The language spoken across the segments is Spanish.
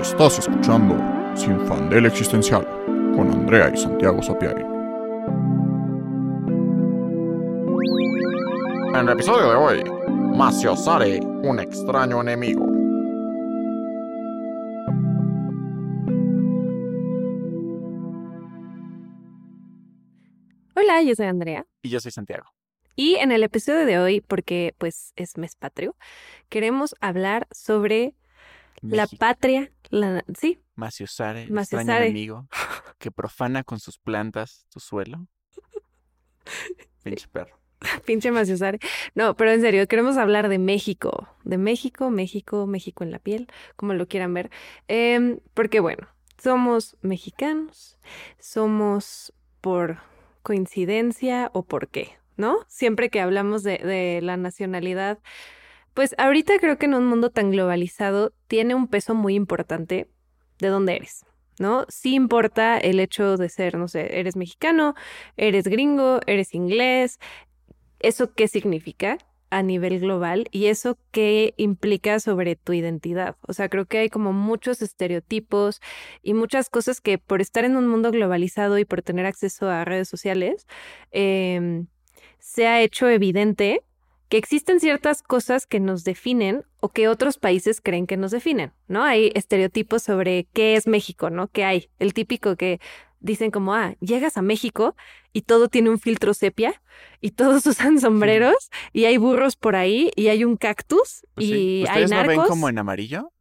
Estás escuchando Sin Fandel Existencial con Andrea y Santiago Sapiari. En el episodio de hoy, Maciosare, un extraño enemigo. Hola, yo soy Andrea. Y yo soy Santiago. Y en el episodio de hoy, porque pues es mes patrio, queremos hablar sobre la patria, la, sí, Maciosare. extraño enemigo que profana con sus plantas tu suelo. Pinche perro. pinche Maciosare. No, pero en serio, queremos hablar de México, de México, México, México en la piel, como lo quieran ver. Em, porque bueno, somos mexicanos, somos por coincidencia o por qué, ¿no? Siempre que hablamos de, de la nacionalidad, pues ahorita creo que en un mundo tan globalizado tiene un peso muy importante de dónde eres, ¿no? Sí importa el hecho de ser, no sé, eres mexicano, eres gringo, eres inglés, ¿eso qué significa? a nivel global y eso qué implica sobre tu identidad. O sea, creo que hay como muchos estereotipos y muchas cosas que por estar en un mundo globalizado y por tener acceso a redes sociales, eh, se ha hecho evidente que existen ciertas cosas que nos definen o que otros países creen que nos definen, ¿no? Hay estereotipos sobre qué es México, ¿no? Que hay el típico que dicen como, ah, llegas a México y todo tiene un filtro sepia y todos usan sombreros y hay burros por ahí y hay un cactus Pues y sí. hay ¿Ustedes no narcos. ven como en amarillo?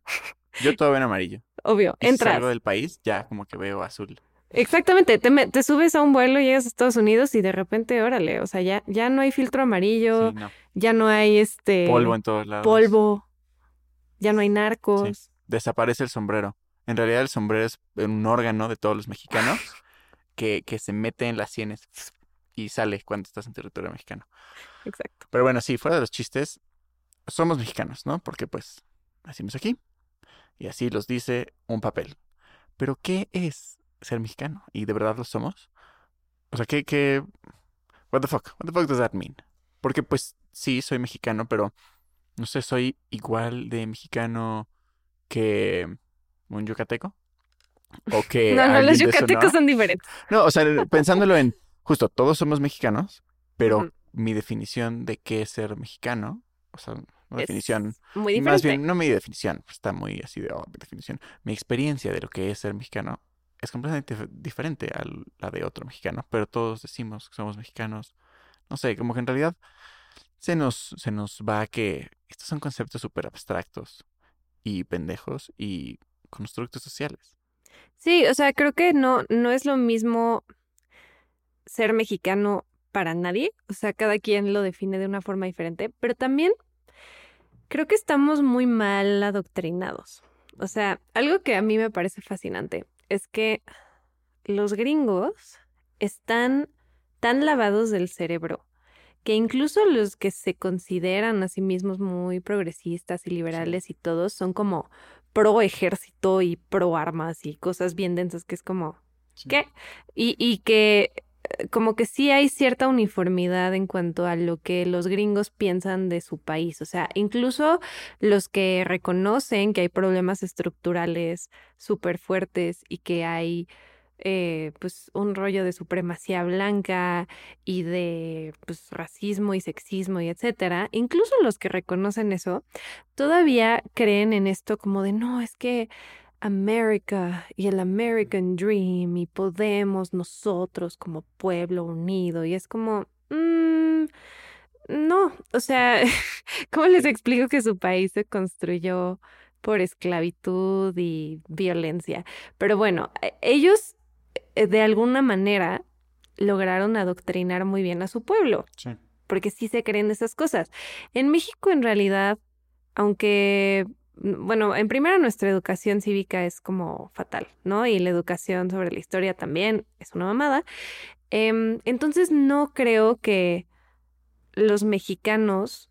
Yo todo veo en amarillo. Obvio, Y si entras. salgo del país, ya como que veo azul. Exactamente, te, te subes a un vuelo, llegas a Estados Unidos y de repente, órale, o sea, ya, ya no hay filtro amarillo, Sí, no. ya no hay este Polvo en todos lados. polvo, ya no hay narcos. Desaparece el sombrero. En realidad el sombrero es un órgano de todos los mexicanos que, que se mete en las sienes y sale cuando estás en territorio mexicano. Exacto. Pero bueno, sí, fuera de los chistes, somos mexicanos, ¿no? Porque pues nacimos aquí y así los dice un papel. Pero ¿qué es ser mexicano? ¿Y de verdad lo somos? O sea, ¿qué, qué, what the fuck? What the fuck does that mean? Porque pues sí, soy mexicano, pero no sé, soy igual de mexicano que un yucateco. O que no, no, los yucatecos son diferentes. No, o sea, pensándolo en, justo, todos somos mexicanos, pero Ujú. mi definición de qué es ser mexicano, o sea, una Es definición, muy diferente. más bien, no mi definición, está muy así de, oh, mi definición, mi experiencia de lo que es ser mexicano es completamente dif- diferente a la de otro mexicano, pero todos decimos que somos mexicanos, no sé, como que en realidad se nos, se nos va que estos son conceptos súper abstractos y pendejos y constructos sociales. Sí, o sea, creo que no, no es lo mismo ser mexicano para nadie. O sea, cada quien lo define de una forma diferente, pero también creo que estamos muy mal adoctrinados. O sea, algo que a mí me parece fascinante es que los gringos están tan lavados del cerebro que incluso los que se consideran a sí mismos muy progresistas y liberales y todos son como pro ejército y pro armas y cosas bien densas que es como, ¿qué? Y, y que como que sí hay cierta uniformidad en cuanto a lo que los gringos piensan de su país. O sea, incluso los que reconocen que hay problemas estructurales súper fuertes y que hay eh, pues un rollo de supremacía blanca y de pues racismo y sexismo y etcétera, incluso los que reconocen eso, todavía creen en esto como de no, es que América y el American Dream y podemos nosotros como pueblo unido y es como, mm, no, o sea, ¿cómo les explico que su país se construyó por esclavitud y violencia? Pero bueno, e- ellos eh, de alguna manera lograron adoctrinar muy bien a su pueblo Sí. porque sí se creen esas cosas. En México, en realidad, aunque, bueno, en primero nuestra educación cívica es como fatal, ¿no? Y la educación sobre la historia también es una mamada. Em, entonces, no creo que los mexicanos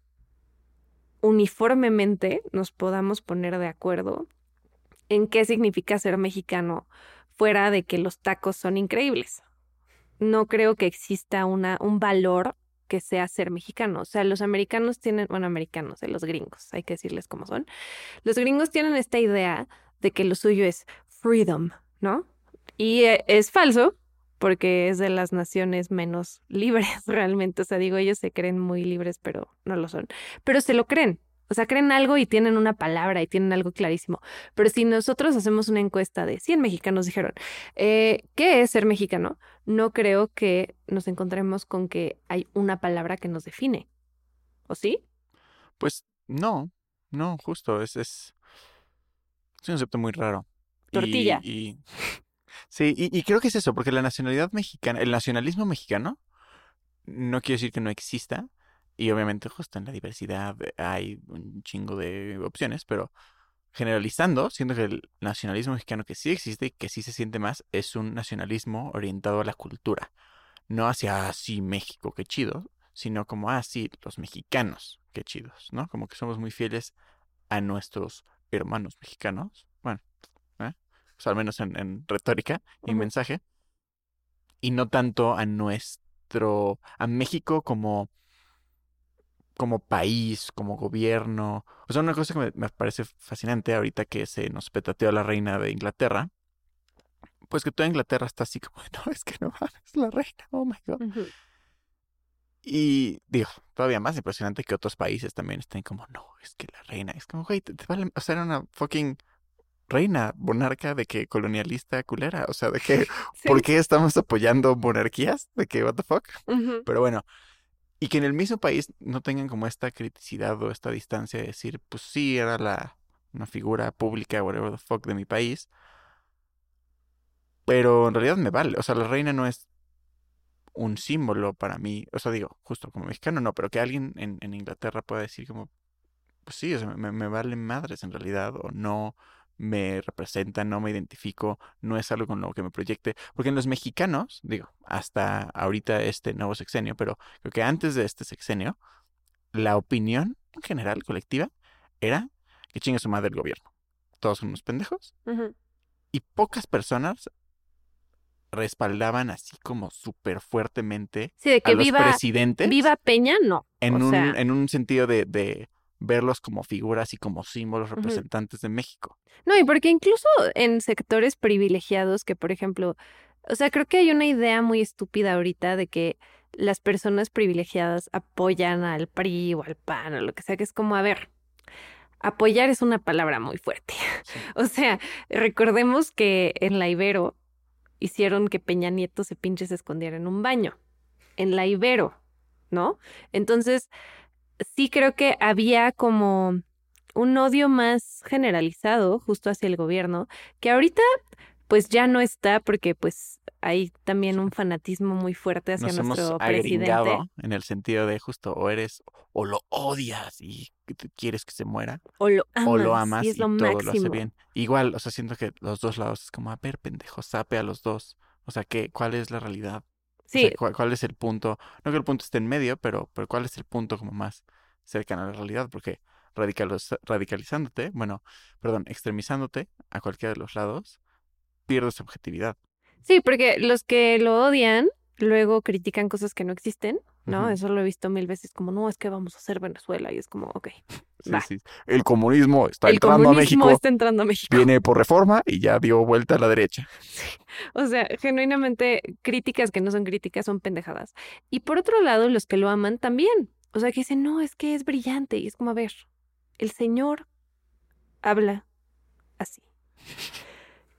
uniformemente nos podamos poner de acuerdo en qué significa ser mexicano fuera de que los tacos son increíbles. No creo que exista una, un valor que sea ser mexicano. O sea, los americanos tienen, bueno, americanos, eh, los gringos, hay que decirles cómo son. Los gringos tienen esta idea de que lo suyo es freedom, ¿no? Y eh, es falso porque es de las naciones menos libres realmente. O sea, digo, ellos se creen muy libres, pero no lo son. Pero se lo creen. O sea, creen algo y tienen una palabra y tienen algo clarísimo. Pero si nosotros hacemos una encuesta de 100 mexicanos dijeron, eh, ¿qué es ser mexicano? No creo que nos encontremos con que hay una palabra que nos define. ¿O sí? Pues no, no, justo, es, es, es un concepto muy raro. Y- Tortilla. Y, sí, y, y creo que es eso, porque la nacionalidad mexicana, el nacionalismo mexicano, no quiero decir que no exista, y obviamente justo en la diversidad hay un chingo de opciones, pero generalizando, siento que el nacionalismo mexicano que sí existe y que sí se siente más es un nacionalismo orientado a la cultura, no hacia así México, qué chido, sino como así los mexicanos, qué chidos, ¿no? Como que somos muy fieles a nuestros hermanos mexicanos, bueno, ¿eh? al menos en, en retórica y mensaje, y no tanto a nuestro, a México como, como país, como gobierno. O sea, una cosa que me, me parece fascinante ahorita que se nos petateó la reina de Inglaterra, pues que toda Inglaterra está así como, no, es que no mames, la reina, oh my god. Ujú. Y digo, todavía más impresionante que otros países también estén como, no, es que la reina, es como, güey, te, te vale, o sea, era una fucking reina, monarca de que colonialista culera, o sea, de que, Sí. ¿por qué estamos apoyando monarquías? De que, what the fuck? Pero bueno, y que en el mismo país no tengan como esta criticidad o esta distancia de decir, pues sí, era la, una figura pública, whatever the fuck, de mi país. Pero en realidad me vale, o sea, la reina no es un símbolo para mí, o sea, digo, justo como mexicano no, pero que alguien en, Inglaterra pueda decir como, pues sí, o sea, me, me valen madres en realidad, o no me representa, no me identifico, no es algo con lo que me proyecte, porque en los mexicanos, digo, hasta ahorita este nuevo sexenio, pero creo que antes de este sexenio, la opinión en general, colectiva, era que chingue su madre el gobierno. Todos son unos pendejos, y pocas personas respaldaban así como súper fuertemente Sí, de a que los viva, presidentes viva Peña, no. en, o un, sea- en un sentido de, de verlos como figuras y como símbolos representantes de México. No, y porque incluso en sectores privilegiados, que por ejemplo, o sea, creo que hay una idea muy estúpida ahorita de que las personas privilegiadas apoyan al PRI o al PAN o lo que sea, que es como, a ver, apoyar es una palabra muy fuerte. Sí. O sea, recordemos que en la Ibero hicieron que Peña Nieto se pinche se escondiera en un baño. En la Ibero, ¿no? Entonces, sí creo que había como un odio más generalizado justo hacia el gobierno, que ahorita pues ya no está porque pues hay también un fanatismo muy fuerte hacia Nos hemos nuestro presidente. agringado en el sentido de justo o eres o lo odias y quieres que se muera O lo amas, o lo amas y es lo todo lo hace bien. Igual, o sea, siento que los dos lados es como, a ver, pendejo, sape a los dos. O sea, ¿qué, ¿cuál es la realidad? O Sí, sea, ¿cuál, cuál es el punto? No que el punto esté en medio, pero, pero ¿cuál es el punto como más cercano a la realidad? Porque radicaliz- radicalizándote, bueno, perdón, extremizándote a cualquiera de los lados, pierdes objetividad. sí, porque los que lo odian luego critican cosas que no existen, ¿no? Eso lo he visto mil veces como, no, es que vamos a hacer Venezuela y es como, ok, Sí, Va. sí. El comunismo está el entrando a comunismo México, está entrando a México. viene por reforma y ya dio vuelta a la derecha. O sea, genuinamente críticas que no son críticas son pendejadas. Y por otro lado, los que lo aman también. O sea, que dicen, no, es que es brillante. Y es como, a ver, el Señor habla así.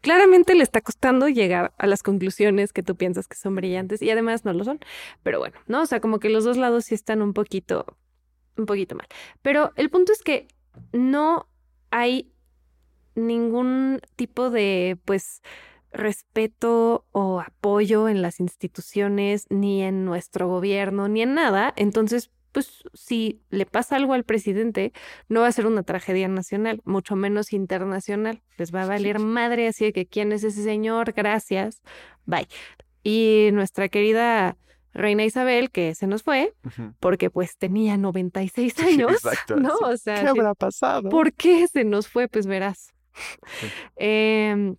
Claramente le está costando llegar a las conclusiones que tú piensas que son brillantes y además no lo son. Pero bueno, ¿no? O sea, como que los dos lados sí están un poquito, un poquito mal. Pero el punto es que no hay ningún tipo de, pues, respeto o apoyo en las instituciones, ni en nuestro gobierno, ni en nada. Entonces, pues si le pasa algo al presidente, no va a ser una tragedia nacional, mucho menos internacional. Les va a valer madre así de que quién es ese señor, gracias, bye. Y nuestra querida reina Isabel, que se nos fue, porque pues tenía 96 Sí, años, exacto, ¿no? sí. O sea, ¿Qué habrá pasado? ¿Por qué se nos fue? Pues verás. Sí. Em,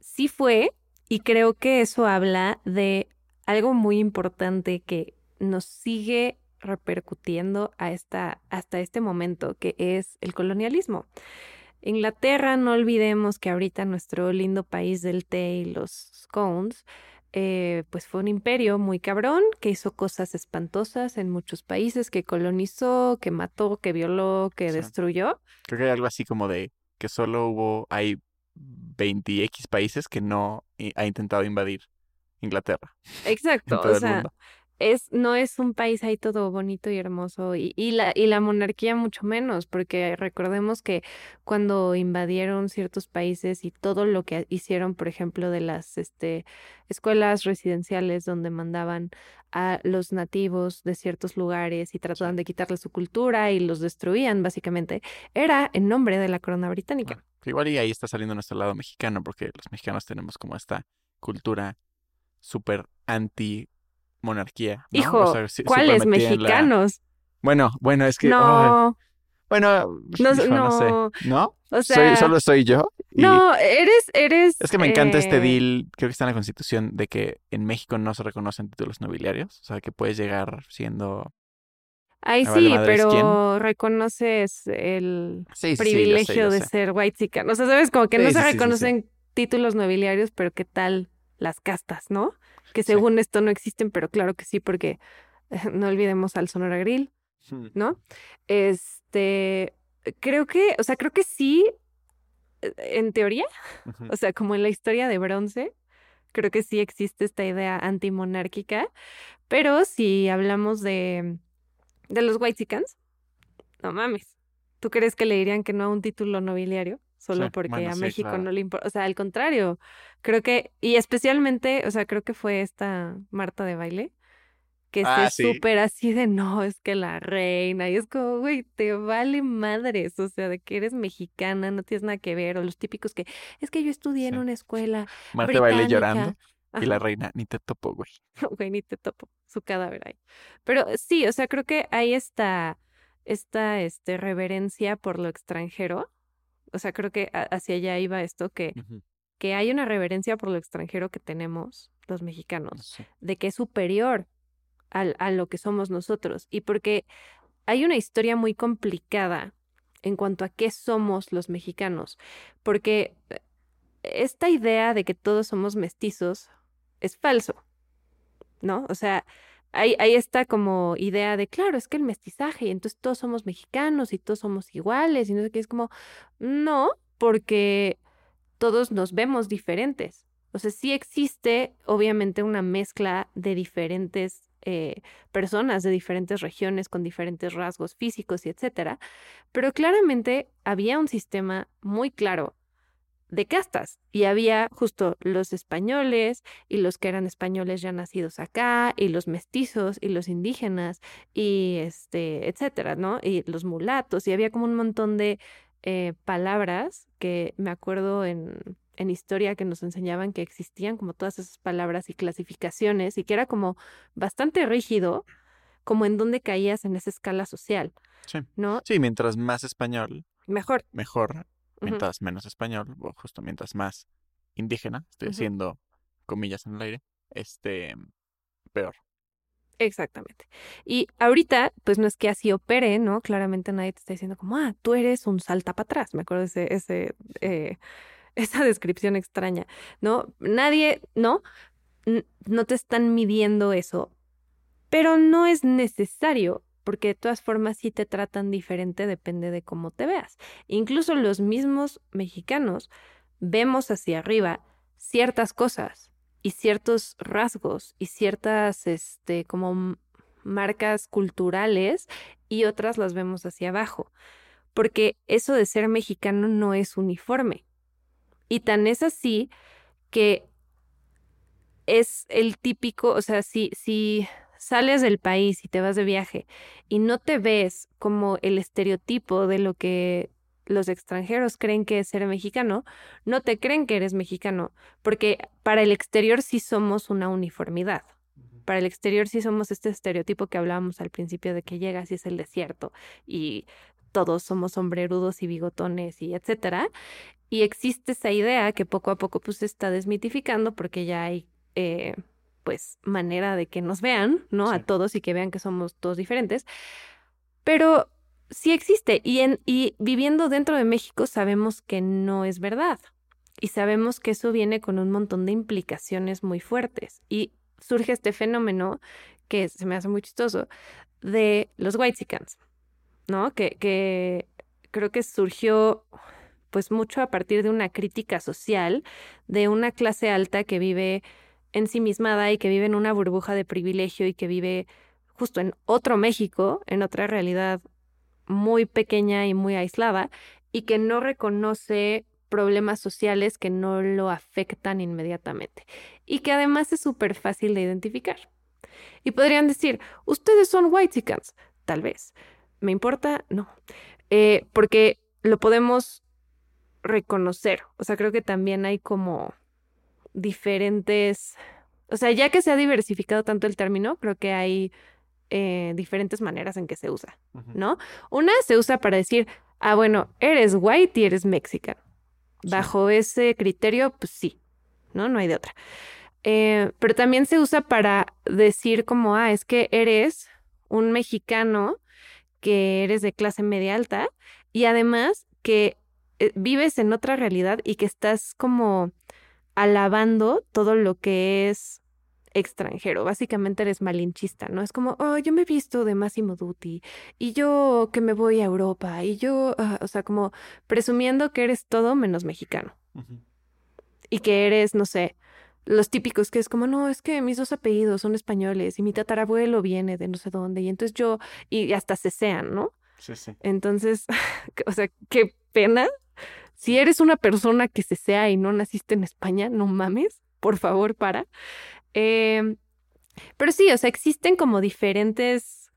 sí fue, y creo que eso habla de algo muy importante que nos sigue repercutiendo a esta, hasta este momento, que es el colonialismo. Inglaterra, no olvidemos que ahorita nuestro lindo país del té y los scones, eh, pues fue un imperio muy cabrón que hizo cosas espantosas en muchos países, que colonizó, que mató, que violó, que destruyó. Creo que hay algo así como de que solo hubo, hay 20x países que no ha intentado invadir Inglaterra Exacto, todo o el sea, mundo. Es, no es un país ahí todo bonito y hermoso y, y la, y la monarquía mucho menos, porque recordemos que cuando invadieron ciertos países y todo lo que hicieron, por ejemplo, de las este, escuelas residenciales donde mandaban a los nativos de ciertos lugares y trataban de quitarles su cultura y los destruían, básicamente, era en nombre de la corona británica. Bueno, igual y ahí está saliendo nuestro lado mexicano, porque los mexicanos tenemos como esta cultura súper anti monarquía. ¿no? Hijo, O sea, ¿cuáles la- mexicanos? Bueno, bueno, es que. No, bueno, No, hijo, no sé. no. O Soy- sea, solo soy yo. y no, eres, eres. Es que me encanta este eh, deal, creo que está en la constitución, de que en México no se reconocen títulos nobiliarios. O sea, que puedes llegar siendo. Ay, me sí, pero reconoces el Sí, sí, sí, yo sé, privilegio de sé. ser white chican. O sea, sabes, como que Sí, no se reconocen títulos nobiliarios, pero qué tal las castas, ¿no? Que Sí. según esto no existen, pero claro que sí, porque no olvidemos al Sonora Grill. ¿no? Este, creo que, o sea, creo que sí, eh, en teoría, o sea, como en la historia de bronce, creo que sí existe esta idea antimonárquica, pero si hablamos de, de los Whitexicans, no mames. ¿Tú crees que le dirían que no a un título nobiliario? Solo Sí, porque bueno, a sí, México claro. no le importa. O sea, al contrario, creo que, y especialmente, o sea, creo que fue esta Marta de baile, que Ah, se sí. así de no, es que la reina, y es como, güey, te vale madres, o sea, de que eres mexicana, no tienes nada que ver, o los típicos que, es que yo estudié en una escuela Marta baile llorando y la reina ni te topo, güey. güey, ni te topo su cadáver ahí. Pero sí, o sea, creo que hay esta, esta este, reverencia por lo extranjero. O sea, creo que a- hacia allá iba esto, que, que hay una reverencia por lo extranjero que tenemos los mexicanos, Sí. de que es superior al, a lo que somos nosotros. Y porque hay una historia muy complicada en cuanto a qué somos los mexicanos. Porque eh, esta idea de que todos somos mestizos es falso. ¿no? O sea, hay, hay esta como idea de, claro, es que el mestizaje, y entonces todos somos mexicanos y todos somos iguales, y no sé qué, es como, no, porque todos nos vemos diferentes. O sea, sí existe, obviamente, una mezcla de diferentes eh, personas de diferentes regiones con diferentes rasgos físicos y etcétera, pero claramente había un sistema muy claro de castas y había justo los españoles y los que eran españoles ya nacidos acá y los mestizos y los indígenas y este etcétera, ¿no? Y los mulatos y había como un montón de eh, palabras que me acuerdo en, en historia que nos enseñaban que existían como todas esas palabras y clasificaciones y que era como bastante rígido como en dónde caías en esa escala social, Sí. ¿no? Sí, mientras más español, Mejor. mejor. Mientras menos español, o justo mientras más indígena, estoy haciendo comillas en el aire, este, peor. Exactamente. Y ahorita, pues no es que así opere, ¿no? Claramente nadie te está diciendo como, ah, tú eres un salta para atrás. Me acuerdo de ese, ese, eh, esa descripción extraña, ¿no? Nadie, ¿no? N- no te están midiendo eso, pero no es necesario, porque de todas formas sí te tratan diferente, depende de cómo te veas. Incluso los mismos mexicanos vemos hacia arriba ciertas cosas y ciertos rasgos y ciertas, este, como marcas culturales y otras las vemos hacia abajo, porque eso de ser mexicano no es uniforme. Y tan es así que es el típico, o sea, si, si sales del país y te vas de viaje y no te ves como el estereotipo de lo que los extranjeros creen que es ser mexicano, no te creen que eres mexicano, porque para el exterior sí somos una uniformidad. Para el exterior sí somos este estereotipo que hablábamos al principio de que llegas y es el desierto y todos somos sombrerudos y bigotones y etcétera. Y existe esa idea que poco a poco pues se está desmitificando porque ya hay eh, pues manera de que nos vean, ¿no? A todos y que vean que somos todos diferentes. Pero sí existe y, en, y viviendo dentro de México sabemos que no es verdad. Y sabemos que eso viene con un montón de implicaciones muy fuertes. Y surge este fenómeno que se me hace muy chistoso de los Whitesicans, ¿no? Que, que creo que surgió pues mucho a partir de una crítica social de una clase alta que vive ensimismada y que vive en una burbuja de privilegio y que vive justo en otro México, en otra realidad muy pequeña y muy aislada y que no reconoce problemas sociales que no lo afectan inmediatamente y que además es súper fácil de identificar. Y podrían decir, ustedes son whitexicans, tal vez. ¿Me importa? No. Eh, porque lo podemos reconocer. O sea, creo que también hay como diferentes, o sea, ya que se ha diversificado tanto el término, creo que hay eh, diferentes maneras en que se usa, ¿no? Una se usa para decir, ah, bueno, eres white y eres mexican. Bajo ese criterio, pues sí, ¿no? No hay de otra. Eh, pero también se usa para decir como, ah, es que eres un mexicano, que eres de clase media alta y además que eh, vives en otra realidad y que estás como alabando todo lo que es extranjero. Básicamente eres malinchista, ¿no? Es como, oh, yo me he visto de Massimo Dutti y yo que me voy a Europa y yo, ah, o sea, como presumiendo que eres todo menos mexicano. Y que eres, no sé, los típicos que es como, no, es que mis dos apellidos son españoles y mi tatarabuelo viene de no sé dónde y entonces yo, y hasta se sean, ¿no? Sí, sí. Entonces, o sea, qué pena. Si eres una persona que se sea y no naciste en España, no mames, por favor, para. Em, pero sí, o sea, existen como diferentes,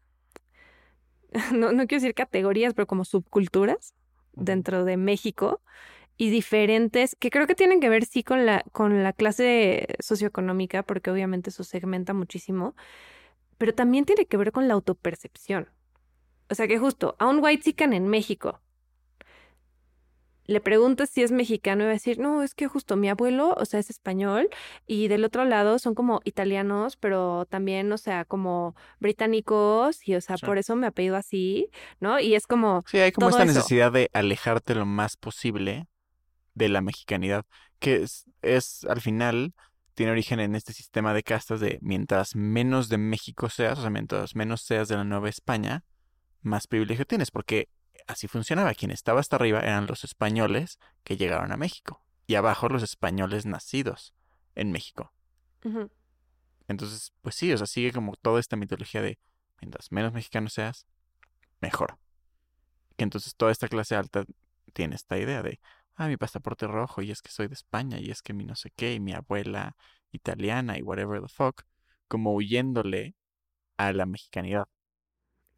no, no quiero decir categorías, pero como subculturas dentro de México y diferentes, que creo que tienen que ver sí con la, con la clase socioeconómica, porque obviamente eso segmenta muchísimo, pero también tiene que ver con la autopercepción. O sea que justo a un white chican en México le preguntas si es mexicano y va a decir, no, es que justo mi abuelo, o sea, es español y del otro lado son como italianos, pero también, o sea, como británicos y, o sea, por eso me apellido así, ¿no? Y es como... Sí, hay como esta necesidad de alejarte lo más posible de la mexicanidad, que es, es al final tiene origen en este sistema de castas de mientras menos de México seas, o sea, mientras menos seas de la Nueva España, más privilegio tienes, porque así funcionaba. Quien estaba hasta arriba eran los españoles que llegaron a México y abajo los españoles nacidos en México. Entonces, pues sí, o sea, sigue como toda esta mitología de mientras menos mexicano seas, mejor. Que entonces toda esta clase alta tiene esta idea de, ah, mi pasaporte rojo y es que soy de España y es que mi no sé qué y mi abuela italiana y whatever the fuck, como huyéndole a la mexicanidad.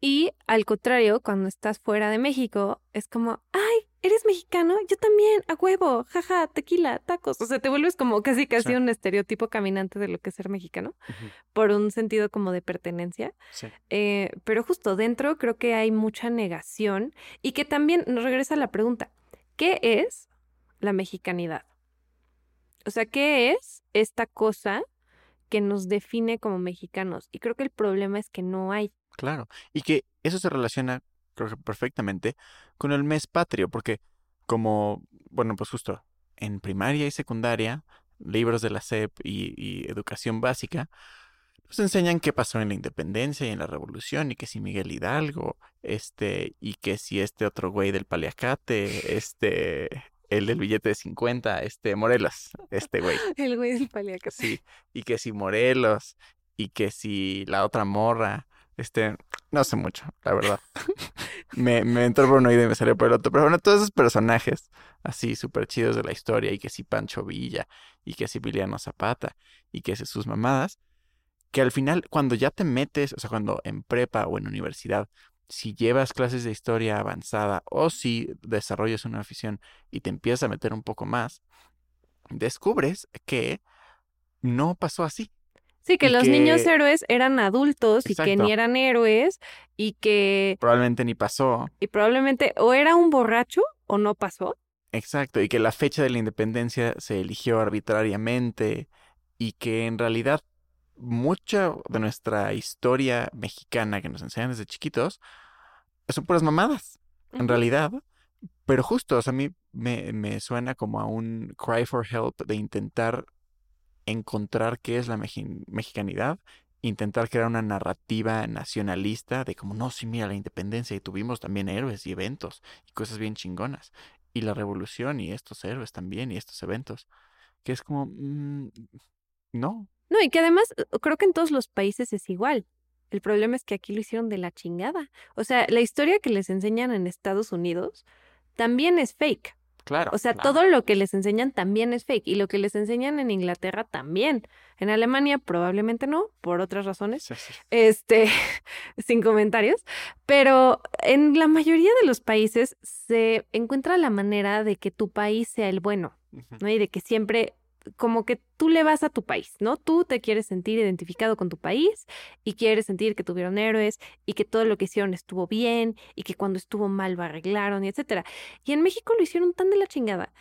Y al contrario, cuando estás fuera de México, es como, ay, ¿eres mexicano? Yo también, a huevo, jaja, tequila, tacos. O sea, te vuelves como casi casi un estereotipo caminante de lo que es ser mexicano, por un sentido como de pertenencia. Sí. Eh, pero justo dentro creo que hay mucha negación y que también nos regresa a la pregunta, ¿qué es la mexicanidad? O sea, ¿qué es esta cosa que nos define como mexicanos? Y creo que el problema es que no hay. Claro, y que eso se relaciona, creo que perfectamente, con el mes patrio, porque como, bueno, pues justo en primaria y secundaria, libros de la SEP y, educación básica, nos enseñan qué pasó en la independencia y en la revolución, y que si Miguel Hidalgo, este, y que si este otro güey del paliacate, este, el del billete de 50, este, Morelos, este güey. El güey del paliacate. Sí, y que si Morelos, y que si la otra morra, este, no sé mucho, la verdad. me, me entró por una idea y me salió por el otro. Pero bueno, todos esos personajes así súper chidos de la historia, y que si Pancho Villa, y que si Viliano Zapata, y que si sus mamadas, que al final, cuando ya te metes, o sea, cuando en prepa o en universidad, si llevas clases de historia avanzada o si desarrollas una afición y te empiezas a meter un poco más, descubres que no pasó así. Sí, que los niños héroes eran adultos y que ni eran héroes y que... Probablemente ni pasó. Y probablemente o era un borracho o no pasó. Exacto, y que la fecha de la independencia se eligió arbitrariamente y que en realidad mucha de nuestra historia mexicana que nos enseñan desde chiquitos son puras mamadas, en realidad. Pero justo, o sea, a mí me, me suena como a un cry for help de intentar encontrar qué es la mexicanidad, intentar crear una narrativa nacionalista de como, no, sí, mira la independencia y tuvimos también héroes y eventos y cosas bien chingonas. Y la revolución y estos héroes también y estos eventos. Que es como, mm, no, No, y que además eh, creo que en todos los países es igual. El problema es que aquí lo hicieron de la chingada. O sea, la historia que les enseñan en Estados Unidos también es fake. claro. O sea, claro. todo lo que les enseñan también es fake. Y lo que les enseñan en Inglaterra también. En Alemania probablemente no, por otras razones. Sí, sí. Este, sin comentarios. Pero en la mayoría de los países se encuentra la manera de que tu país sea el bueno. ¿no? Y de que siempre, como que tú le vas a tu país, ¿no? Tú te quieres sentir identificado con tu país y quieres sentir que tuvieron héroes y que todo lo que hicieron estuvo bien y que cuando estuvo mal lo arreglaron y etcétera. Y en México lo hicieron tan de la chingada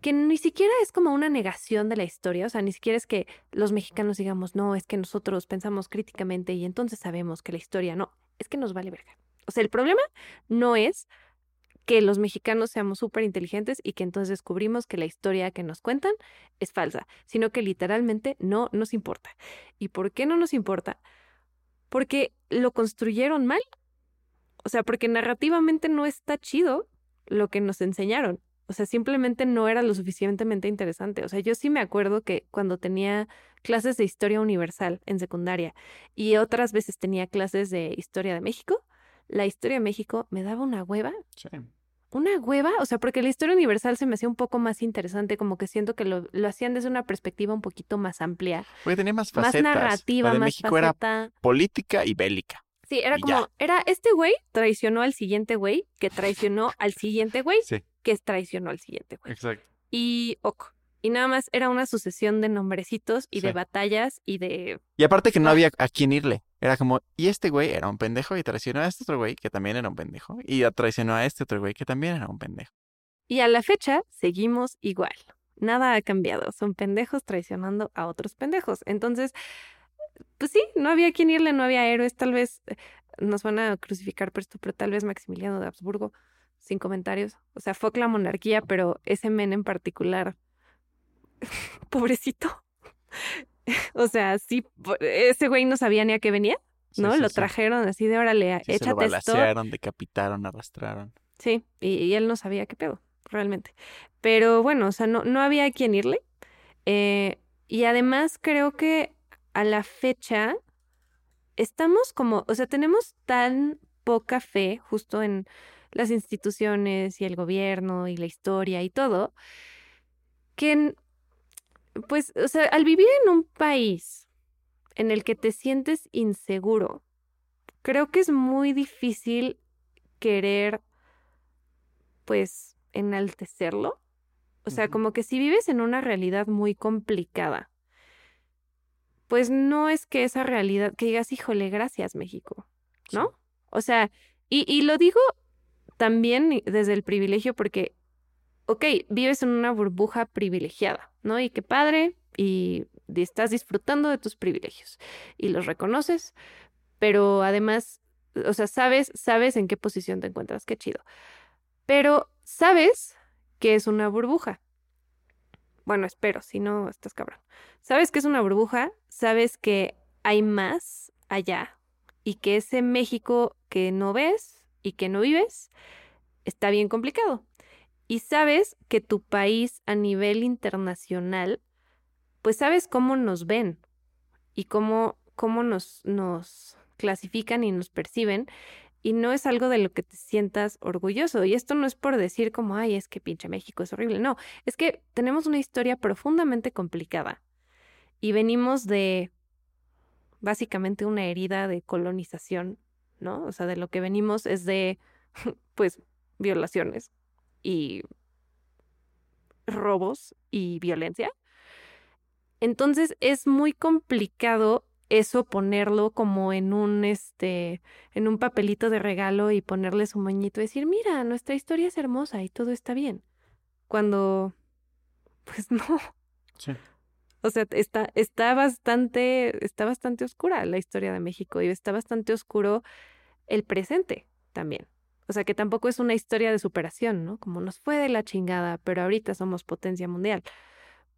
que ni siquiera es como una negación de la historia, o sea, ni siquiera es que los mexicanos digamos, no, es que nosotros pensamos críticamente y entonces sabemos que la historia no, es que nos vale verga. O sea, el problema no es que los mexicanos seamos súper inteligentes y que entonces descubrimos que la historia que nos cuentan es falsa, sino que literalmente no nos importa. ¿Y por qué no nos importa? Porque lo construyeron mal. O sea, porque narrativamente no está chido lo que nos enseñaron. O sea, simplemente no era lo suficientemente interesante. O sea, yo sí me acuerdo que cuando tenía clases de historia universal en secundaria y otras veces tenía clases de historia de México, la historia de México me daba una hueva Sí. una hueva, o sea, porque la historia universal se me hacía un poco más interesante, como que siento que lo, lo hacían desde una perspectiva un poquito más amplia, Porque tenía más más facetas. narrativa, La de más México era política y bélica. Sí, era y como, ya. era este güey traicionó al siguiente güey, que traicionó al siguiente güey, Sí. que traicionó al siguiente güey. Exacto. Y ok. Y nada más era una sucesión de nombrecitos y de batallas y de... Y aparte que no había a quién irle. Era como, y este güey era un pendejo y traicionó a este otro güey que también era un pendejo. Y traicionó a este otro güey que también era un pendejo. Y a la fecha seguimos igual. Nada ha cambiado. Son pendejos traicionando a otros pendejos. Entonces, pues sí, no había quien irle, no había héroes. Tal vez eh, nos van a crucificar por esto, pero tal vez Maximiliano de Habsburgo, sin comentarios. O sea, fue la monarquía, pero ese men en particular, pobrecito. o sea, sí, ese güey no sabía ni a qué venía, ¿no? sí, Lo trajeron así de órale, Sí, se lo échate esto. balacearon, decapitaron, arrastraron. Sí, y, y él no sabía qué pedo, realmente. Pero bueno, o sea, no, no había a quién irle. Eh, y además creo que a la fecha estamos como, o sea, tenemos tan poca fe justo en las instituciones y el gobierno y la historia y todo, que, en- pues, o sea, al vivir en un país en el que te sientes inseguro, creo que es muy difícil querer, pues, enaltecerlo. O sea, como que si vives en una realidad muy complicada, pues no es que esa realidad, que digas, híjole, gracias México, ¿no? Sí. O sea, y, y lo digo también desde el privilegio porque, ok, vives en una burbuja privilegiada, ¿no? Y qué padre, y estás disfrutando de tus privilegios y los reconoces, pero además, o sea, sabes, sabes en qué posición te encuentras, qué chido. Pero sabes que es una burbuja. Bueno, espero, si no, estás cabrón. Sabes que es una burbuja, sabes que hay más allá y que ese México que no ves y que no vives está bien complicado. Y sabes que tu país a nivel internacional, pues sabes cómo nos ven y cómo, cómo nos, nos clasifican y nos perciben. Y no es algo de lo que te sientas orgulloso. Y esto no es por decir como, ay, es que pinche México es horrible. No, es que tenemos una historia profundamente complicada. Y venimos de básicamente una herida de colonización, ¿no? O sea, de lo que venimos es de, pues, violaciones y robos y violencia. Entonces es muy complicado eso ponerlo como en un este en un papelito de regalo y ponerle su moñito y decir, "Mira, nuestra historia es hermosa y todo está bien." Cuando pues no. Sí. O sea, está, está bastante, está bastante oscura la historia de México y está bastante oscuro el presente. también. O sea, que tampoco es una historia de superación, ¿no? Como nos fue de la chingada, pero ahorita somos potencia mundial.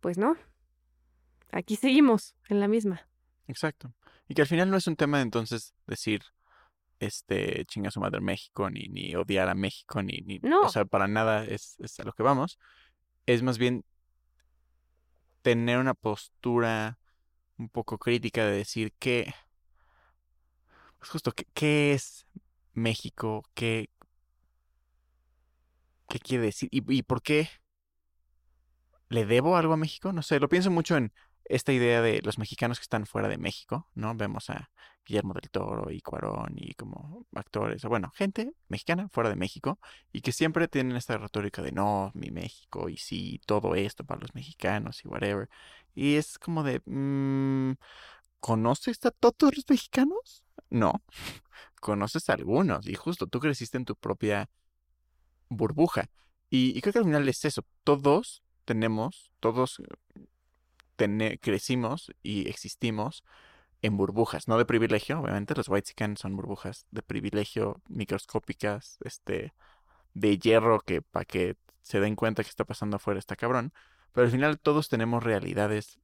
Pues no. Aquí seguimos en la misma. Exacto. Y que al final no es un tema de entonces decir, este, chinga su madre México, ni, ni odiar a México, ni, ni, No. o sea, para nada es, es a lo que vamos. Es más bien tener una postura un poco crítica de decir que, pues justo, ¿qué, qué es México? ¿Qué, qué quiere decir? ¿Y, ¿Y por qué le debo algo a México? No sé, lo pienso mucho en esta idea de los mexicanos que están fuera de México, ¿no? Vemos a Guillermo del Toro y Cuarón y como actores, bueno, gente mexicana fuera de México y que siempre tienen esta retórica de no, mi México y sí, todo esto para los mexicanos y whatever. Y es como de, mm, ¿conoces a todos los mexicanos? No, conoces a algunos y justo tú creciste en tu propia burbuja. Y, creo que al final es eso, todos tenemos, todos tene- crecimos y existimos en burbujas, no de privilegio, obviamente, los white son burbujas de privilegio microscópicas, este, de hierro que para que se den cuenta que está pasando afuera está cabrón, pero al final todos tenemos realidades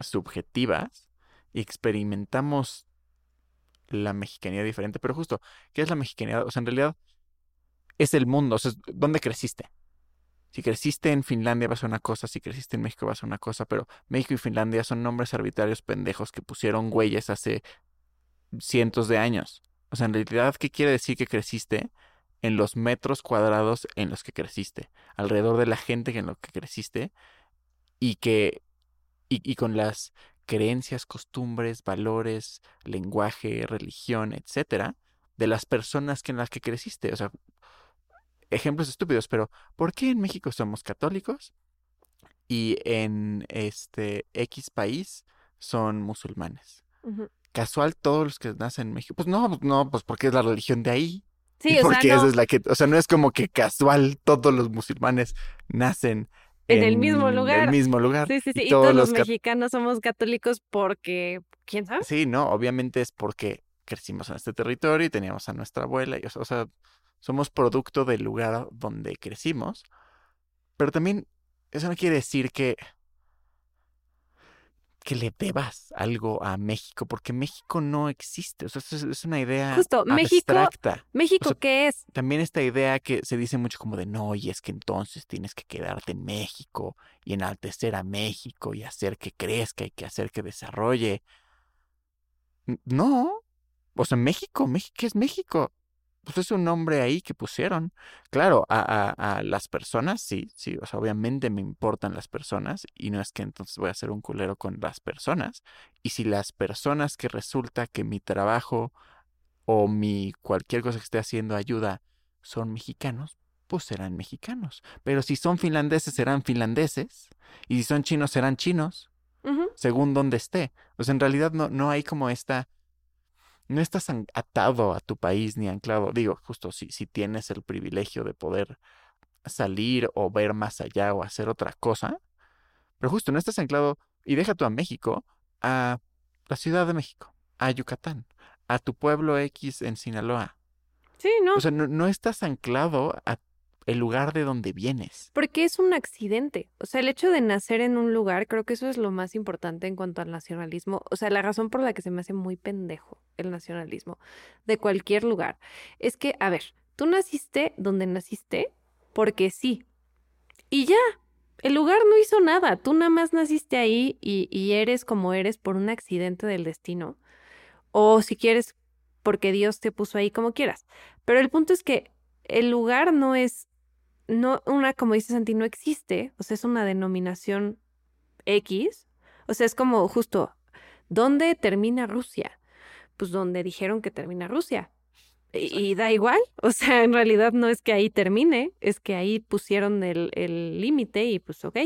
subjetivas y experimentamos la mexicanidad diferente, pero justo, ¿qué es la mexicanidad? O sea, en realidad es el mundo, o sea, ¿dónde creciste? Si creciste en Finlandia va a ser una cosa, si creciste en México va a ser una cosa, pero México y Finlandia son nombres arbitrarios pendejos que pusieron güeyes hace cientos de años. O sea, en realidad, ¿qué quiere decir que creciste? En los metros cuadrados en los que creciste, alrededor de la gente en lo que creciste, y que, y, y con las creencias, costumbres, valores, lenguaje, religión, etcétera, de las personas que en las que creciste. O sea, ejemplos estúpidos, pero ¿por qué en México somos católicos y en este X país son musulmanes? Casual todos los que nacen en México. Pues no, pues no, pues porque es la religión de ahí. Sí, o porque sea, esa no, es la que, o sea, no es como que casual todos los musulmanes nacen En el mismo lugar. el mismo lugar. sí, sí, sí. y Y todos los cat- mexicanos somos católicos porque, ¿quién sabe? Sí, no, obviamente es porque crecimos en este territorio y teníamos a nuestra abuela, y, o sea, somos producto del lugar donde crecimos, pero también eso no quiere decir que que le debas algo a México, porque México no existe, o sea, es, es una idea Justo, México- abstracta. México, O sea, ¿qué es? También esta idea que se dice mucho como de no, y es que entonces tienes que quedarte en México y enaltecer a México y hacer que crezca y que hacer que desarrolle. No, o sea, México, México, ¿qué es México? Pues es un nombre ahí que pusieron. Claro, a, a, a las personas, sí, sí, o sea, obviamente me importan las personas y no es que entonces voy a ser un culero con las personas. Y si las personas que resulta que mi trabajo o mi cualquier cosa que esté haciendo ayuda son mexicanos, pues serán mexicanos. Pero si son finlandeses, serán finlandeses. Y si son chinos, serán chinos, según donde esté. O sea, en realidad no, no hay como esta... No estás atado a tu país ni anclado. Digo, justo si, si tienes el privilegio de poder salir o ver más allá o hacer otra cosa. Pero justo no estás anclado, y deja tú a México, a la Ciudad de México, a Yucatán, a tu pueblo X en Sinaloa. Sí, ¿no? O sea, no, no estás anclado a el lugar de donde vienes. Porque es un accidente. O sea, el hecho de nacer en un lugar, creo que eso es lo más importante en cuanto al nacionalismo. O sea, la razón por la que se me hace muy pendejo el nacionalismo de cualquier lugar es que, a ver, tú naciste donde naciste porque sí. Y ya, el lugar no hizo nada. Tú nada más naciste ahí y, y eres como eres por un accidente del destino. O si quieres, porque Dios te puso ahí como quieras. Pero el punto es que el lugar no es no, una, como dice Santi, no existe, o sea, es una denominación X, o sea, es como justo, ¿dónde termina Rusia? Pues donde dijeron que termina Rusia. Y, y da igual, o sea, en realidad no es que ahí termine, es que ahí pusieron el el límite y pues ok.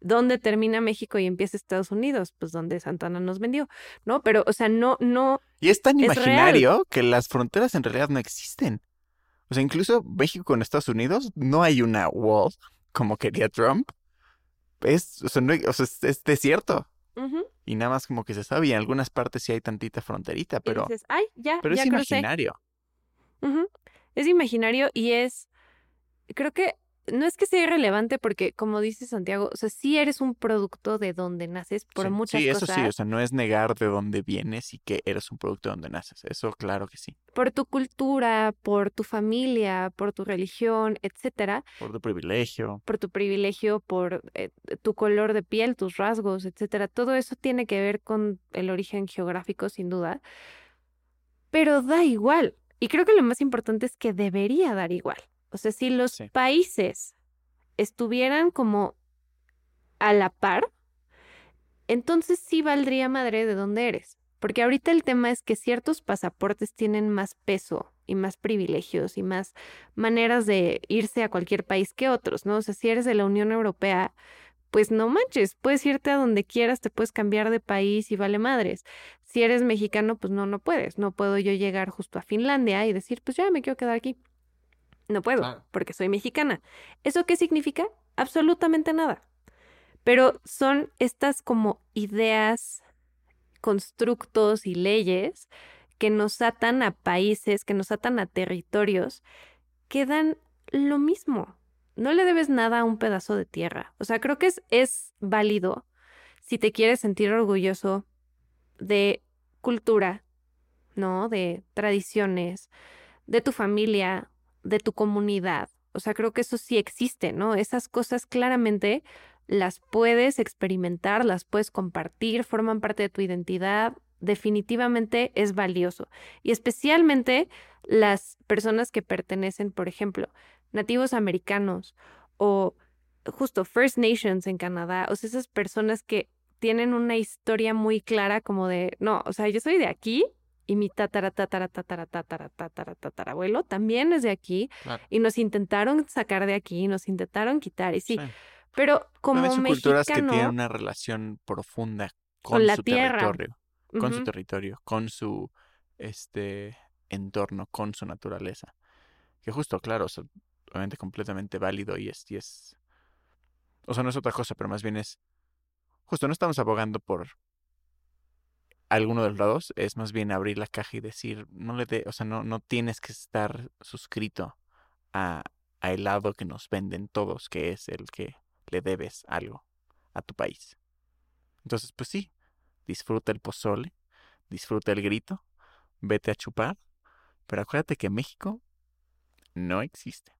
¿Dónde termina México y empieza Estados Unidos? Pues donde Santana nos vendió, ¿no? Pero, o sea, no, no, Y es tan Es imaginario que las fronteras en realidad no existen. O sea, incluso México con Estados Unidos no hay una wall como quería Trump. Es, o sea, no hay- o sea, es, es desierto. Y nada más como que se sabe. Y en algunas partes sí hay tantita fronterita, pero, dices, ay, ya, pero ya es crucé. imaginario. Es imaginario y es, creo que no es que sea irrelevante porque, como dice Santiago, o sea, sí eres un producto de donde naces por sí, muchas sí, cosas. eso sí, o sea, no es negar de dónde vienes y que eres un producto de donde naces. Eso claro que sí. Por tu cultura, por tu familia, por tu religión, etcétera, Por tu privilegio. por tu privilegio, por eh, tu color de piel, tus rasgos, etcétera. Todo eso tiene que ver con el origen geográfico, sin duda. Pero da igual. Y creo que lo más importante es que debería dar igual. O sea, si los Sí. países estuvieran como a la par, entonces sí valdría madre de dónde eres. Porque ahorita el tema es que ciertos pasaportes tienen más peso y más privilegios y más maneras de irse a cualquier país que otros, ¿no? O sea, si eres de la Unión Europea, pues no manches, puedes irte a donde quieras, te puedes cambiar de país y vale madres. Si eres mexicano, pues no, no puedes. No puedo yo llegar justo a Finlandia y decir, pues ya me quiero quedar aquí. No puedo, Claro. porque soy mexicana. ¿Eso qué significa? Absolutamente nada. Pero son estas como ideas, constructos y leyes que nos atan a países, que nos atan a territorios, que dan lo mismo. No le debes nada a un pedazo de tierra. O sea, creo que es, es válido si te quieres sentir orgulloso de cultura, ¿no? De tradiciones, de tu familia, de tu comunidad. O sea, creo que eso sí existe, ¿no? Esas cosas claramente las puedes experimentar, las puedes compartir, forman parte de tu identidad. Definitivamente es valioso. Y especialmente las personas que pertenecen, por ejemplo, nativos americanos o justo First Nations en Canadá, o sea, esas personas que tienen una historia muy clara como de, no, o sea, yo soy de aquí y mi tatara, tatara, tatara, tatara, tatara, tatarabuelo también es de aquí Claro. y nos intentaron sacar de aquí, nos intentaron quitar y sí, pero como son mexicano, culturas que tienen una relación profunda con, Con la su tierra. territorio, con su territorio, con su este entorno, con su naturaleza. Que justo, claro, o sea, obviamente completamente válido y es, y es. O sea, no es otra cosa, pero más bien es. Justo, no estamos abogando por alguno de los lados, es más bien abrir la caja y decir, no le de, o sea, no, no tienes que estar suscrito a, a lado que nos venden todos, que es el que le debes algo a tu país. Entonces, pues sí, disfruta el pozole, disfruta el grito, vete a chupar, pero acuérdate que México no existe.